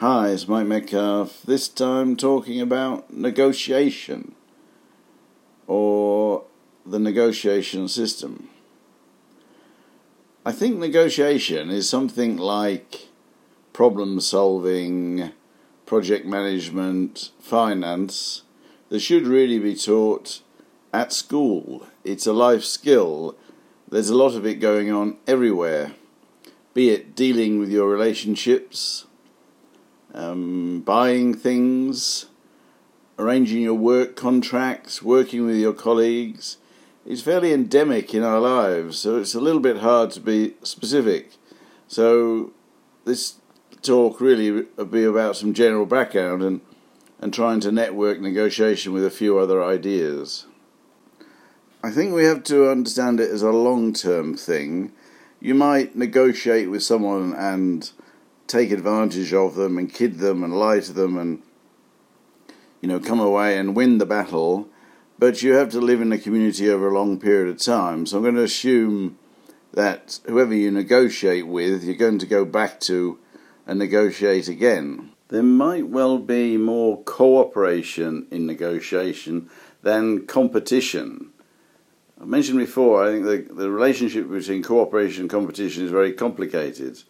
Hi, it's Mike Metcalf. This time talking about negotiation or the negotiation system. I think negotiation is something like problem solving, project management, finance that should really be taught at school. It's a life skill. There's a lot of it going on everywhere, be it dealing with your relationships um, buying things, arranging your work contracts, working with your colleagues is fairly endemic in our lives, so it's a little bit hard to be specific. So this talk really will be about some general background and and trying to network negotiation with a few other ideas. I think we have to understand it as a long term thing. You might negotiate with someone and take advantage of them and kid them and lie to them and you know come away and win the battle. But you have to live in a community over a long period of time. So i'm going to assume that whoever you negotiate with you're going to go back to and negotiate again. There might well be more cooperation in negotiation than competition. I mentioned before, I think the, the relationship between cooperation and competition is very complicated.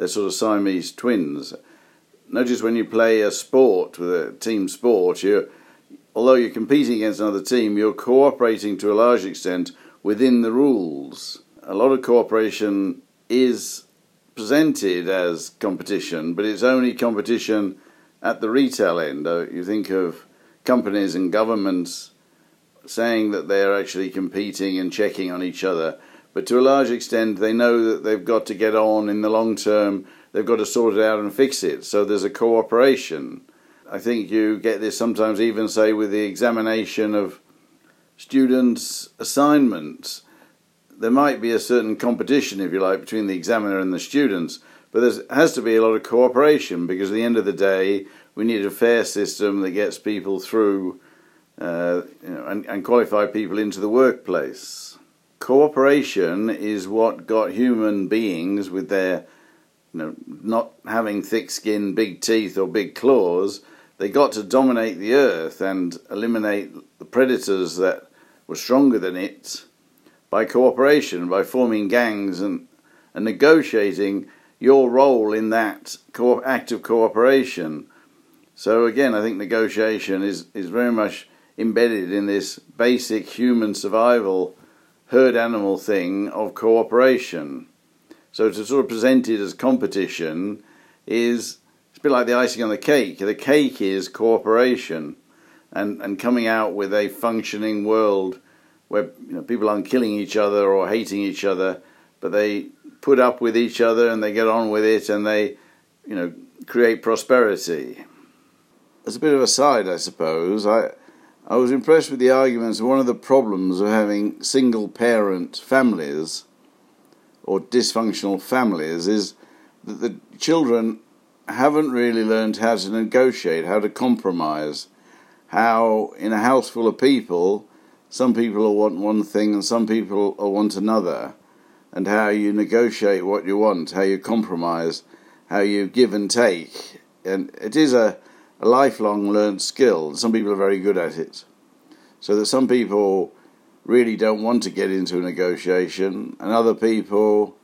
They're sort of Siamese twins. Notice when you play a sport with a team sport, you although you're competing against another team, you're cooperating to a large extent within the rules. A lot of cooperation is presented as competition, but it's only competition at the retail end. Uh, you think of companies and governments saying that they're actually competing and checking on each other. But to a large extent, they know that they've got to get on in the long term. They've got to sort it out and fix it. So there's a cooperation. I think you get this sometimes, even say, with the examination of students' assignments. There might be a certain competition, if you like, between the examiner and the students, but there has to be a lot of cooperation because at the end of the day, we need a fair system that gets people through uh, you know, and, and qualify people into the workplace. Cooperation is what got human beings with their you know, not having thick skin, big teeth, or big claws, they got to dominate the earth and eliminate the predators that were stronger than it by cooperation, by forming gangs and, and negotiating your role in that co- act of cooperation. So, again, I think negotiation is, is very much embedded in this basic human survival herd animal thing of cooperation. So to sort of present it as competition is it's a bit like the icing on the cake. The cake is cooperation and, and coming out with a functioning world where you know, people aren't killing each other or hating each other, but they put up with each other and they get on with it and they, you know, create prosperity. As a bit of a side, I suppose, I I was impressed with the arguments. One of the problems of having single parent families or dysfunctional families is that the children haven't really learned how to negotiate, how to compromise, how in a house full of people, some people will want one thing and some people will want another, and how you negotiate what you want, how you compromise, how you give and take. And it is a a lifelong learned skill. Some people are very good at it. So that some people really don't want to get into a negotiation, and other people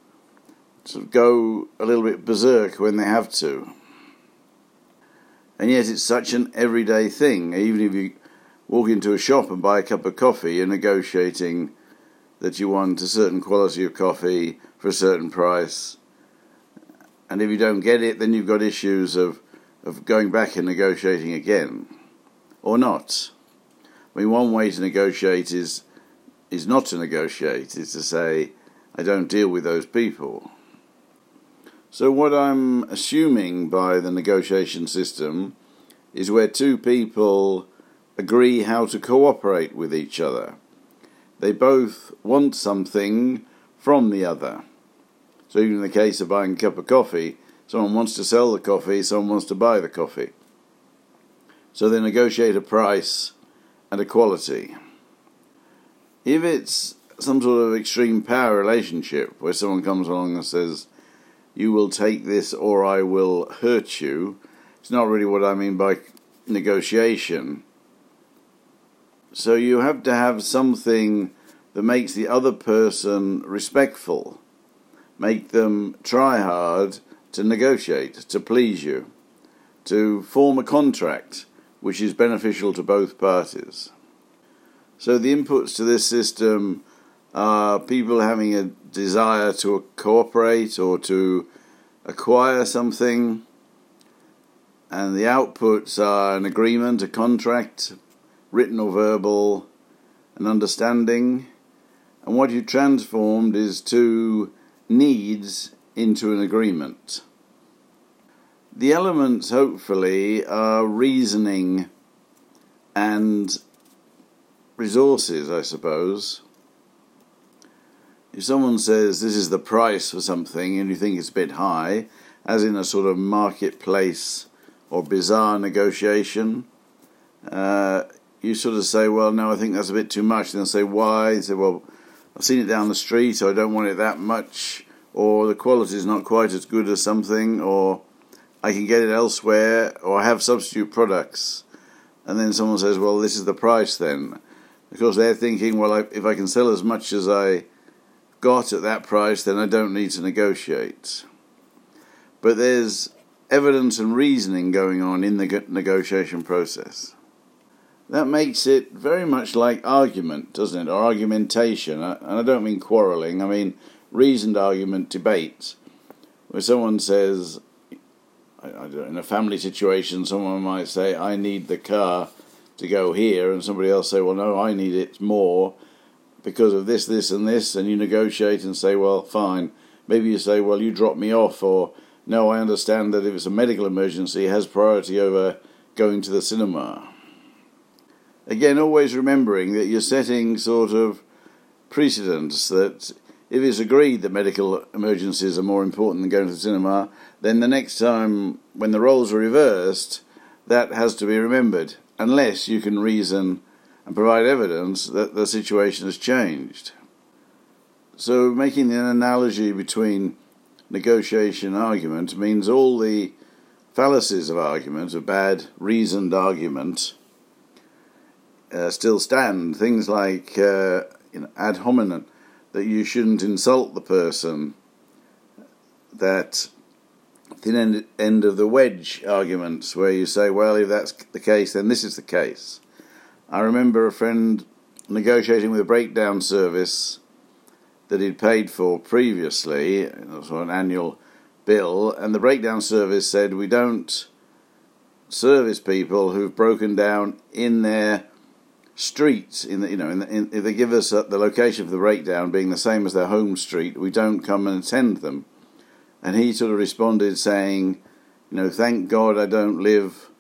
sort of go a little bit berserk when they have to. And yet, it's such an everyday thing. Even if you walk into a shop and buy a cup of coffee, you're negotiating that you want a certain quality of coffee for a certain price. And if you don't get it, then you've got issues of of going back and negotiating again, or not. I mean, one way to negotiate is is not to negotiate, is to say, I don't deal with those people. So, what I'm assuming by the negotiation system is where two people agree how to cooperate with each other. They both want something from the other. So, even in the case of buying a cup of coffee, Someone wants to sell the coffee, someone wants to buy the coffee. So they negotiate a price and a quality. If it's some sort of extreme power relationship where someone comes along and says, You will take this or I will hurt you, It's not really what I mean by negotiation. So you have to have something that makes the other person respectful, make them try hard to negotiate, to please you, to form a contract which is beneficial to both parties. So the inputs to this system are people having a desire to cooperate or to acquire something, and the outputs are an agreement, a contract, written or verbal, an understanding, and what you transformed is two needs into an agreement. The elements, hopefully, are reasoning and resources, I suppose. If someone says this is the price for something and you think it's a bit high, as in a sort of marketplace or bazaar negotiation, uh, you sort of say, well, no, I think that's a bit too much. And they'll say, why? They say, well, I've seen it down the street, so I don't want it that much, or the quality is not quite as good as something, or I can get it elsewhere, or I have substitute products. And then someone says, well, this is the price then. Because they're thinking, well, if I can sell as much as I got at that price, then I don't need to negotiate. But there's evidence and reasoning going on in the negotiation process. That makes it very much like argument, doesn't it? Or argumentation. And I don't mean quarrelling, I mean reasoned argument, debates Where someone says, in a family situation, someone might say, I need the car to go here, and somebody else say, well, no, I need it more because of this, this, and this, and you negotiate and say, well, fine. Maybe you say, well, you drop me off, or no, I understand that if it's a medical emergency, it has priority over going to the cinema. Again, always remembering that you're setting sort of precedents that if it's agreed that medical emergencies are more important than going to the cinema, then the next time when the roles are reversed, that has to be remembered, unless you can reason and provide evidence that the situation has changed. So, making an analogy between negotiation and argument means all the fallacies of argument, of bad reasoned argument, uh, still stand. Things like uh, you know, ad hominem, that you shouldn't insult the person, that thin end, end of the wedge arguments, where you say, well, if that's the case, then this is the case. I remember a friend negotiating with a breakdown service that he'd paid for previously, for an annual bill, and the breakdown service said, We don't service people who've broken down in their streets in the, you know in, the, in if they give us uh, the location for the breakdown being the same as their home street we don't come and attend them. And he sort of responded saying you know thank god i don't live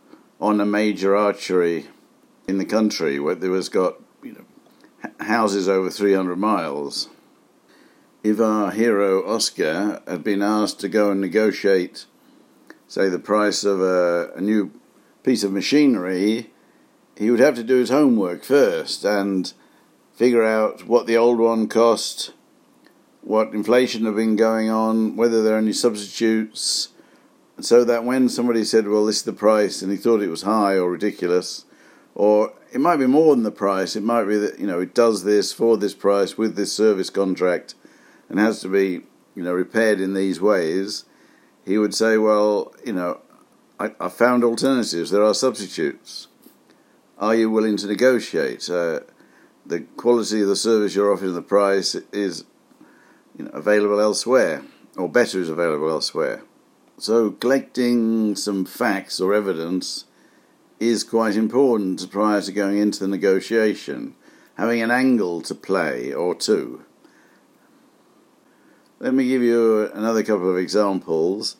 on a major archery in the country where there was got you know houses over 300 miles. If our hero oscar had been asked to go and negotiate say the price of a, a new piece of machinery he would have to do his homework first and figure out what the old one cost, what inflation had been going on, whether there are any substitutes, so that when somebody said, "Well, this is the price," and he thought it was high or ridiculous, or it might be more than the price, it might be that you know it does this for this price with this service contract, and has to be you know repaired in these ways, he would say, "Well, you know, I, I found alternatives. There are substitutes." Are you willing to negotiate? Uh, the quality of the service you're offering, the price is you know, available elsewhere, or better is available elsewhere. So, collecting some facts or evidence is quite important prior to going into the negotiation, having an angle to play or two. Let me give you another couple of examples.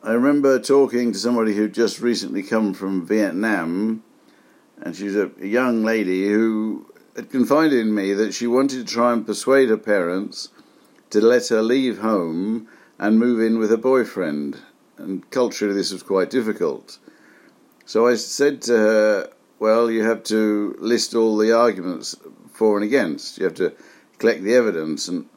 I remember talking to somebody who'd just recently come from Vietnam, and she's a, a young lady who had confided in me that she wanted to try and persuade her parents to let her leave home and move in with her boyfriend. And culturally, this was quite difficult. So I said to her, Well, you have to list all the arguments for and against. You have to collect the evidence. And,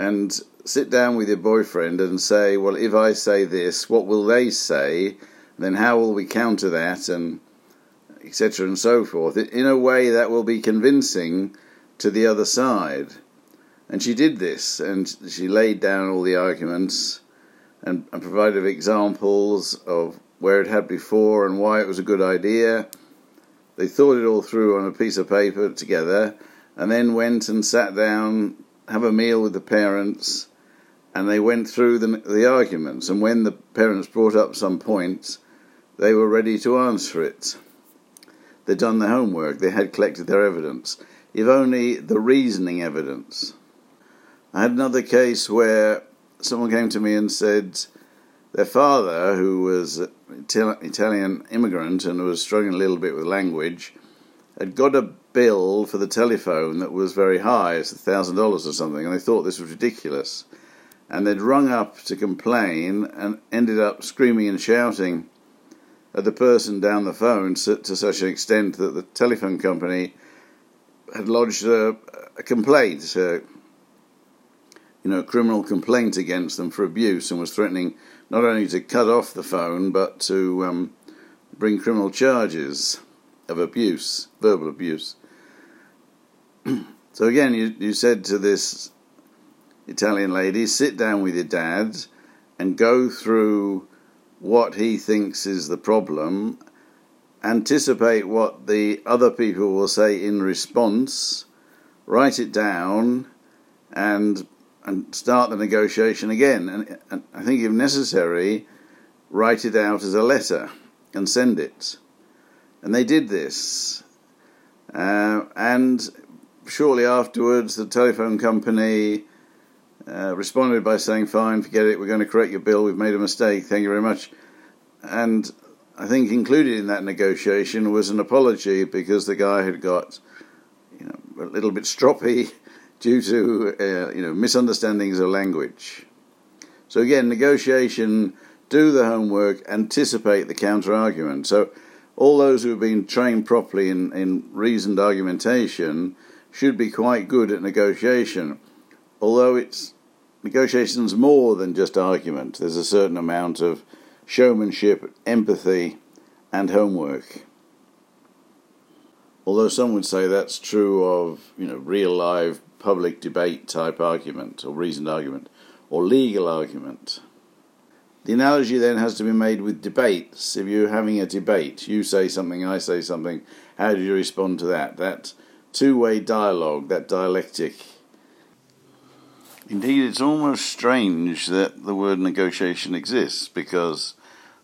and sit down with your boyfriend and say, well, if I say this, what will they say? Then how will we counter that? And etc. and so forth. In a way that will be convincing to the other side. And she did this, and she laid down all the arguments and, and provided examples of where it had before and why it was a good idea. They thought it all through on a piece of paper together, and then went and sat down, have a meal with the parents, and they went through the, the arguments. And when the parents brought up some points, they were ready to answer it. They'd done their homework, they had collected their evidence, if only the reasoning evidence. I had another case where someone came to me and said their father, who was an Italian immigrant and was struggling a little bit with language, had got a bill for the telephone that was very high, it's $1,000 or something, and they thought this was ridiculous. And they'd rung up to complain and ended up screaming and shouting at the person down the phone to such an extent that the telephone company had lodged a, a complaint, a, you know, a criminal complaint against them for abuse, and was threatening not only to cut off the phone but to um, bring criminal charges of abuse, verbal abuse. so again, you you said to this Italian lady, sit down with your dad and go through what he thinks is the problem, anticipate what the other people will say in response, write it down, and and start the negotiation again. And, and I think, if necessary, write it out as a letter and send it. And they did this. Uh, and shortly afterwards, the telephone company uh, responded by saying, Fine, forget it, we're going to correct your bill, we've made a mistake, thank you very much. And I think included in that negotiation was an apology because the guy had got you know, a little bit stroppy due to uh, you know misunderstandings of language. So again, negotiation, do the homework, anticipate the counter argument. So all those who have been trained properly in, in reasoned argumentation should be quite good at negotiation although it's negotiations more than just argument. There's a certain amount of showmanship, empathy, and homework. Although some would say that's true of you know real live public debate type argument or reasoned argument or legal argument. The analogy then has to be made with debates. If you're having a debate, you say something, I say something, how do you respond to that? That two way dialogue, that dialectic Indeed, it's almost strange that the word negotiation exists because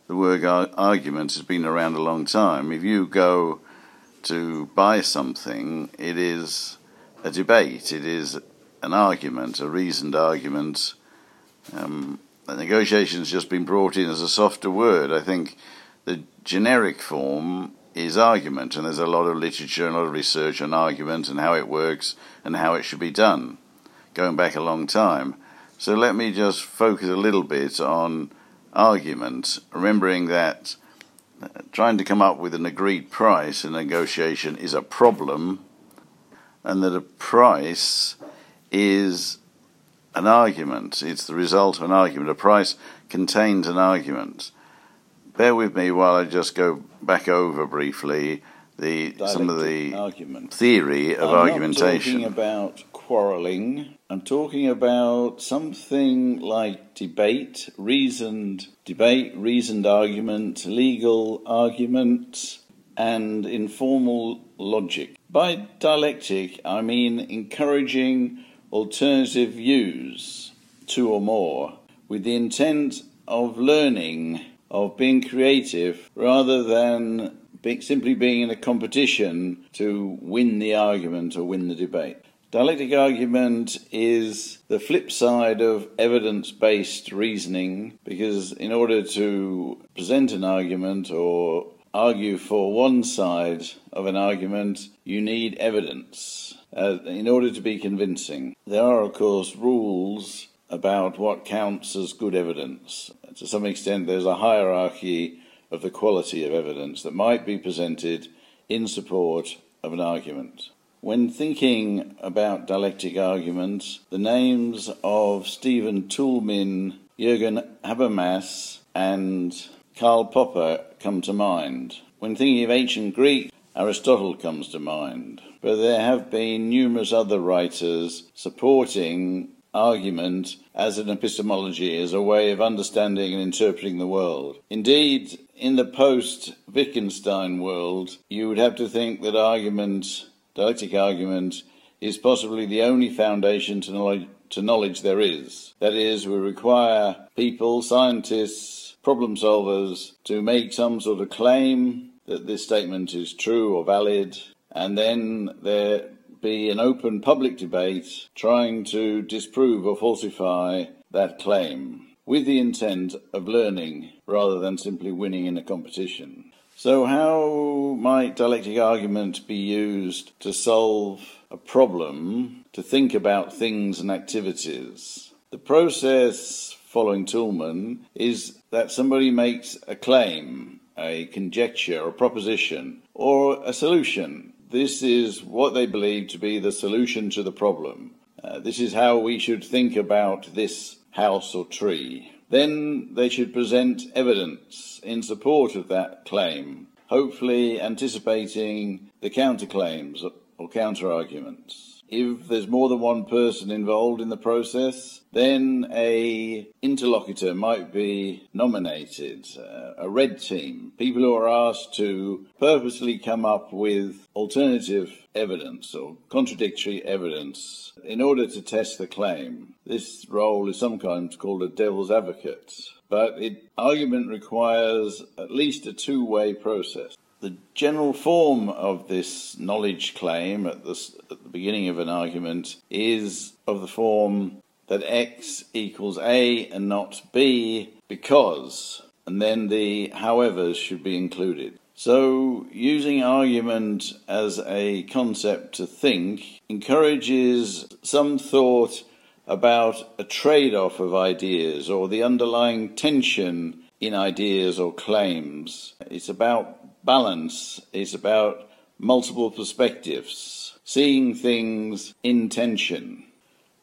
the word argument has been around a long time. If you go to buy something, it is a debate, it is an argument, a reasoned argument. Um, negotiation has just been brought in as a softer word. I think the generic form is argument, and there's a lot of literature and a lot of research on argument and how it works and how it should be done going back a long time. So let me just focus a little bit on argument, remembering that uh, trying to come up with an agreed price in negotiation is a problem, and that a price is an argument. It's the result of an argument. A price contains an argument. Bear with me while I just go back over briefly the some of the argument. theory of I'm argumentation. Not talking about quarrelling. I'm talking about something like debate, reasoned debate, reasoned argument, legal argument, and informal logic. By dialectic, I mean encouraging alternative views, two or more, with the intent of learning, of being creative, rather than simply being in a competition to win the argument or win the debate. Dialectic argument is the flip side of evidence based reasoning because, in order to present an argument or argue for one side of an argument, you need evidence uh, in order to be convincing. There are, of course, rules about what counts as good evidence. To some extent, there's a hierarchy of the quality of evidence that might be presented in support of an argument. When thinking about dialectic arguments, the names of Stephen Toulmin, Jürgen Habermas, and Karl Popper come to mind. When thinking of ancient Greek, Aristotle comes to mind. But there have been numerous other writers supporting argument as an epistemology, as a way of understanding and interpreting the world. Indeed, in the post Wittgenstein world, you would have to think that argument, dialectic argument, is possibly the only foundation to knowledge, to knowledge there is. That is, we require people, scientists, problem solvers, to make some sort of claim that this statement is true or valid, and then there be an open public debate trying to disprove or falsify that claim with the intent of learning rather than simply winning in a competition. So, how might dialectic argument be used to solve a problem, to think about things and activities? The process following Toulmin is that somebody makes a claim, a conjecture, a proposition, or a solution this is what they believe to be the solution to the problem. Uh, this is how we should think about this house or tree. Then they should present evidence in support of that claim, hopefully anticipating the counterclaims or counter arguments. If there's more than one person involved in the process, then a interlocutor might be nominated, uh, a red team, people who are asked to purposely come up with alternative evidence or contradictory evidence in order to test the claim. This role is sometimes called a devil's advocate, but it, argument requires at least a two-way process. The general form of this knowledge claim at the, at the beginning of an argument is of the form that x equals a and not b because, and then the howevers should be included. So, using argument as a concept to think encourages some thought about a trade off of ideas or the underlying tension in ideas or claims. It's about balance is about multiple perspectives, seeing things in tension.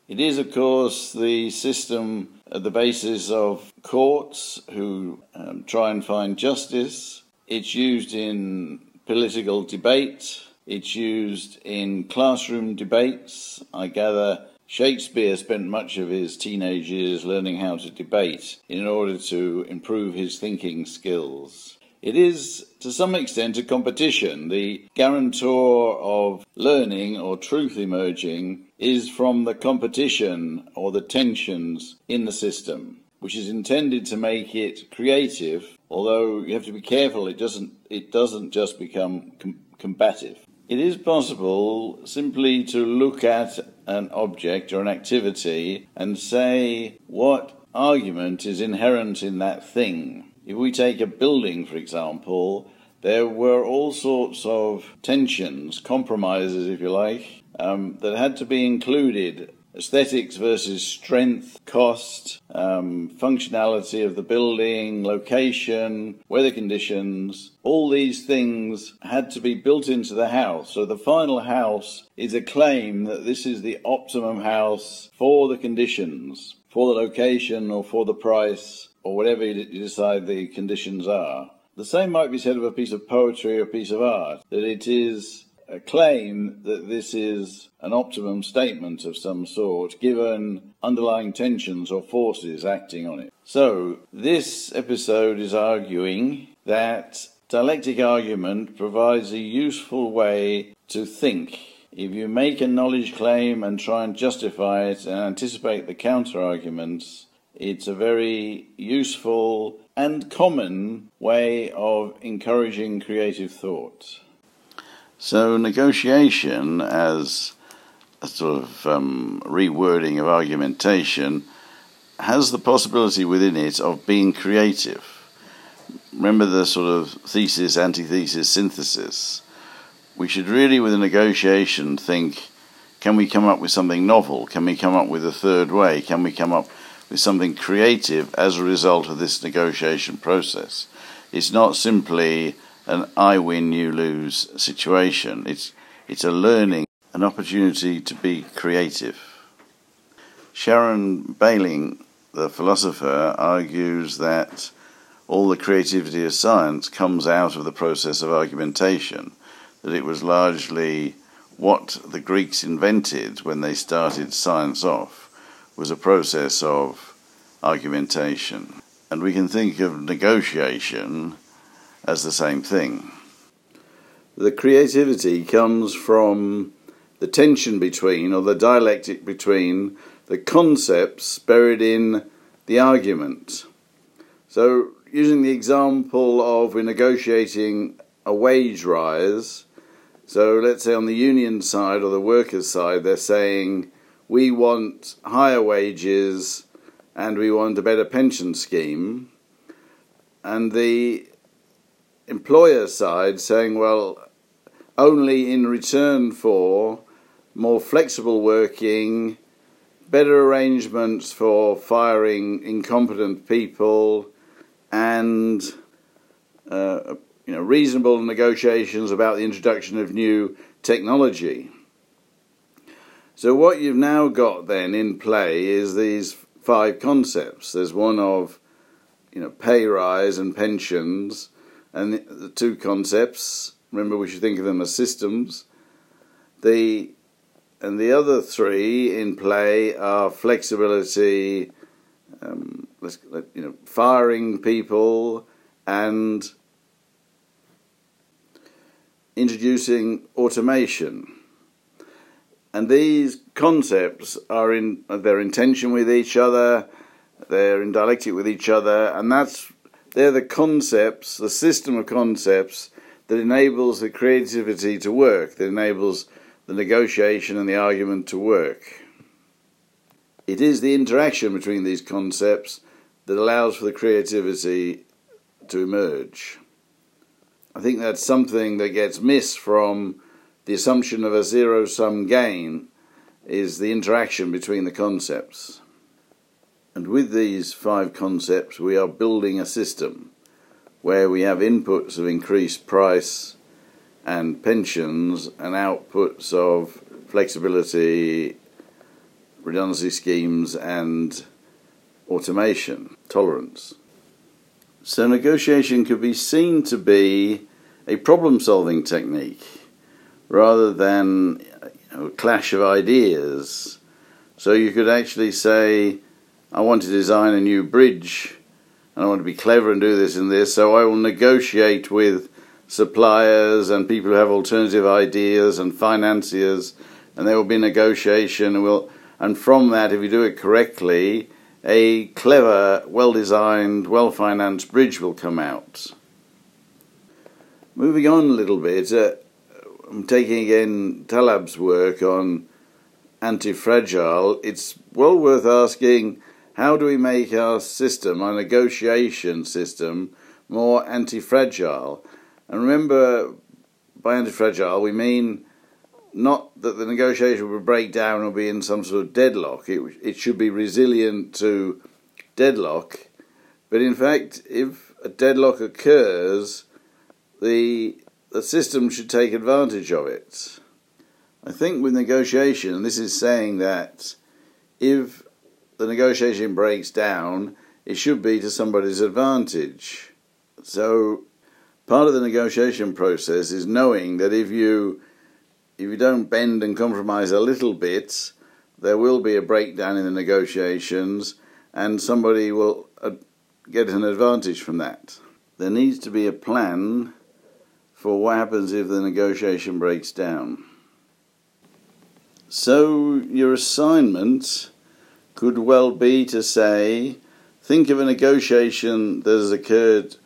It is, of course, the system at the basis of courts who um, try and find justice. It's used in political debate. It's used in classroom debates. I gather Shakespeare spent much of his teenage years learning how to debate in order to improve his thinking skills. It is, to some extent, a competition. The guarantor of learning or truth emerging is from the competition or the tensions in the system, which is intended to make it creative, although you have to be careful it doesn't, it doesn't just become com- combative. It is possible simply to look at an object or an activity and say what argument is inherent in that thing. If we take a building, for example, there were all sorts of tensions, compromises, if you like, um, that had to be included. Aesthetics versus strength, cost, um, functionality of the building, location, weather conditions, all these things had to be built into the house. So the final house is a claim that this is the optimum house for the conditions, for the location or for the price or whatever you decide the conditions are. The same might be said of a piece of poetry or a piece of art, that it is a claim that this is an optimum statement of some sort, given underlying tensions or forces acting on it. So, this episode is arguing that dialectic argument provides a useful way to think. If you make a knowledge claim and try and justify it and anticipate the counter arguments, it's a very useful and common way of encouraging creative thought. So, negotiation, as a sort of um, rewording of argumentation, has the possibility within it of being creative. Remember the sort of thesis, antithesis, synthesis. We should really, with a negotiation, think can we come up with something novel? Can we come up with a third way? Can we come up with something creative as a result of this negotiation process. It's not simply an I win, you lose situation. It's, it's a learning an opportunity to be creative. Sharon Bailin, the philosopher, argues that all the creativity of science comes out of the process of argumentation, that it was largely what the Greeks invented when they started science off was a process of argumentation. And we can think of negotiation as the same thing. The creativity comes from the tension between, or the dialectic between, the concepts buried in the argument. So, using the example of we're negotiating a wage rise, so let's say on the union side or the workers' side, they're saying we want higher wages and we want a better pension scheme. And the employer side saying, well, only in return for more flexible working, better arrangements for firing incompetent people, and uh, you know reasonable negotiations about the introduction of new technology. So what you've now got then in play is these five concepts. There's one of you know pay rise and pensions, and the, two concepts. Remember, we should think of them as systems. The and the other three in play are flexibility, um, you know, firing people, and introducing automation. And these concepts are in their intention with each other, they're in dialectic with each other, and that's they're the concepts, the system of concepts that enables the creativity to work, that enables the negotiation and the argument to work. It is the interaction between these concepts that allows for the creativity to emerge. I think that's something that gets missed from the assumption of a zero sum gain is the interaction between the concepts. And with these five concepts, we are building a system where we have inputs of increased price and pensions and outputs of flexibility, redundancy schemes, and automation, tolerance. So, negotiation could be seen to be a problem solving technique rather than you know, a clash of ideas. So, you could actually say, I want to design a new bridge and I want to be clever and do this and this, so I will negotiate with suppliers and people who have alternative ideas and financiers, and there will be negotiation. And, we'll, and from that, if you do it correctly, a clever, well designed, well financed bridge will come out. Moving on a little bit, uh, I'm taking again Taleb's work on anti fragile. It's well worth asking how do we make our system, our negotiation system, more anti fragile? And remember, by anti-fragile, we mean not that the negotiation will break down or be in some sort of deadlock. It, it should be resilient to deadlock. But in fact, if a deadlock occurs, the the system should take advantage of it. I think with negotiation, this is saying that if the negotiation breaks down, it should be to somebody's advantage. So part of the negotiation process is knowing that if you if you don't bend and compromise a little bit, there will be a breakdown in the negotiations, and somebody will uh, get an advantage from that. There needs to be a plan for what happens if the negotiation breaks down. So, your assignment could well be to say, think of a negotiation that has occurred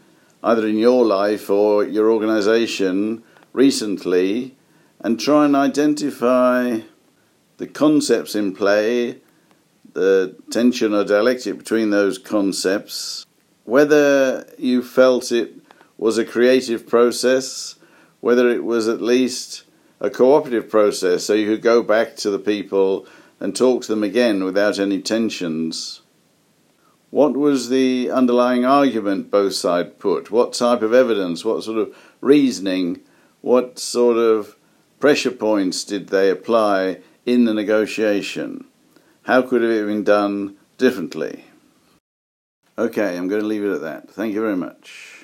either in your life or your organization recently and try and identify the concepts in play, the tension or dialectic between those concepts, whether you felt it was a creative process, whether it was at least a cooperative process so you could go back to the people and talk to them again without any tensions. What was the underlying argument both sides put? What type of evidence? What sort of reasoning? What sort of pressure points did they apply in the negotiation? How could it have been done differently? Okay, I'm going to leave it at that. Thank you very much.